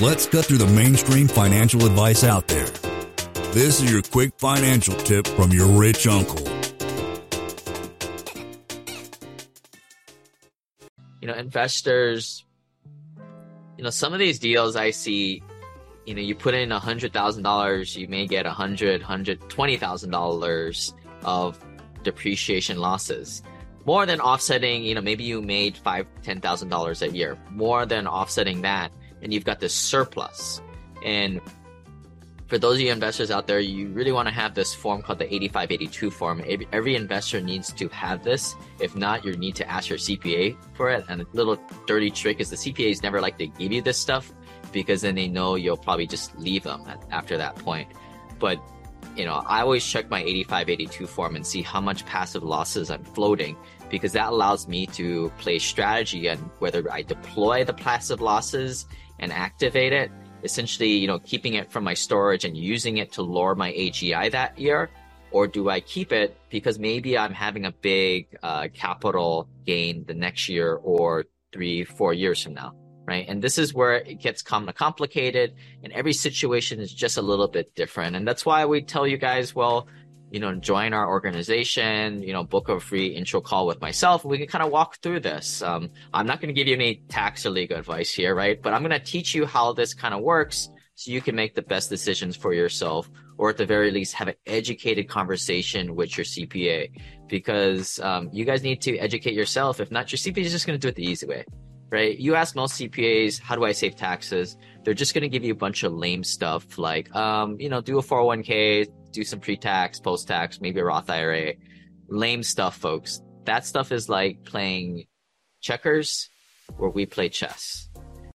Let's cut through the mainstream financial advice out there. This is your quick financial tip from your rich uncle. You know, investors, you know, some of these deals I see, you know, you put in a hundred thousand dollars, you may get a hundred, hundred twenty thousand dollars of depreciation losses more than offsetting you know maybe you made five ten thousand dollars a year more than offsetting that and you've got this surplus. And for those of you investors out there you really want to have this form called the 8582 form. Every, investor needs to have this. If not you need to ask your cpa for it. And a little dirty trick is the cpas never like to give you this stuff because then they know you'll probably just leave them at, after that point. But you know, I always check my 8582 form and see how much passive losses I'm floating because that allows me to play strategy and whether I deploy the passive losses and activate it, essentially, you know, keeping it from my storage and using it to lower my AGI that year, or do I keep it because maybe I'm having a big uh, capital gain the next year or three, four years from now? Right? And this is where it gets kind of complicated, and every situation is just a little bit different. And that's why we tell you guys, well, you know, join our organization, you know, book a free intro call with myself. We can kind of walk through this. Um, I'm not going to give you any tax or legal advice here, right? But I'm going to teach you how this kind of works so you can make the best decisions for yourself, or at the very least, have an educated conversation with your CPA because um, you guys need to educate yourself. If not, your CPA is just going to do it the easy way right? You ask most CPAs, how do I save taxes? They're just going to give you a bunch of lame stuff like, um, you know, do a 401k, do some pre-tax, post-tax, maybe a Roth IRA. Lame stuff, folks. That stuff is like playing checkers where we play chess.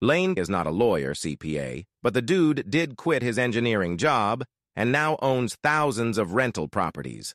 Lane is not a lawyer, CPA, but the dude did quit his engineering job and now owns thousands of rental properties.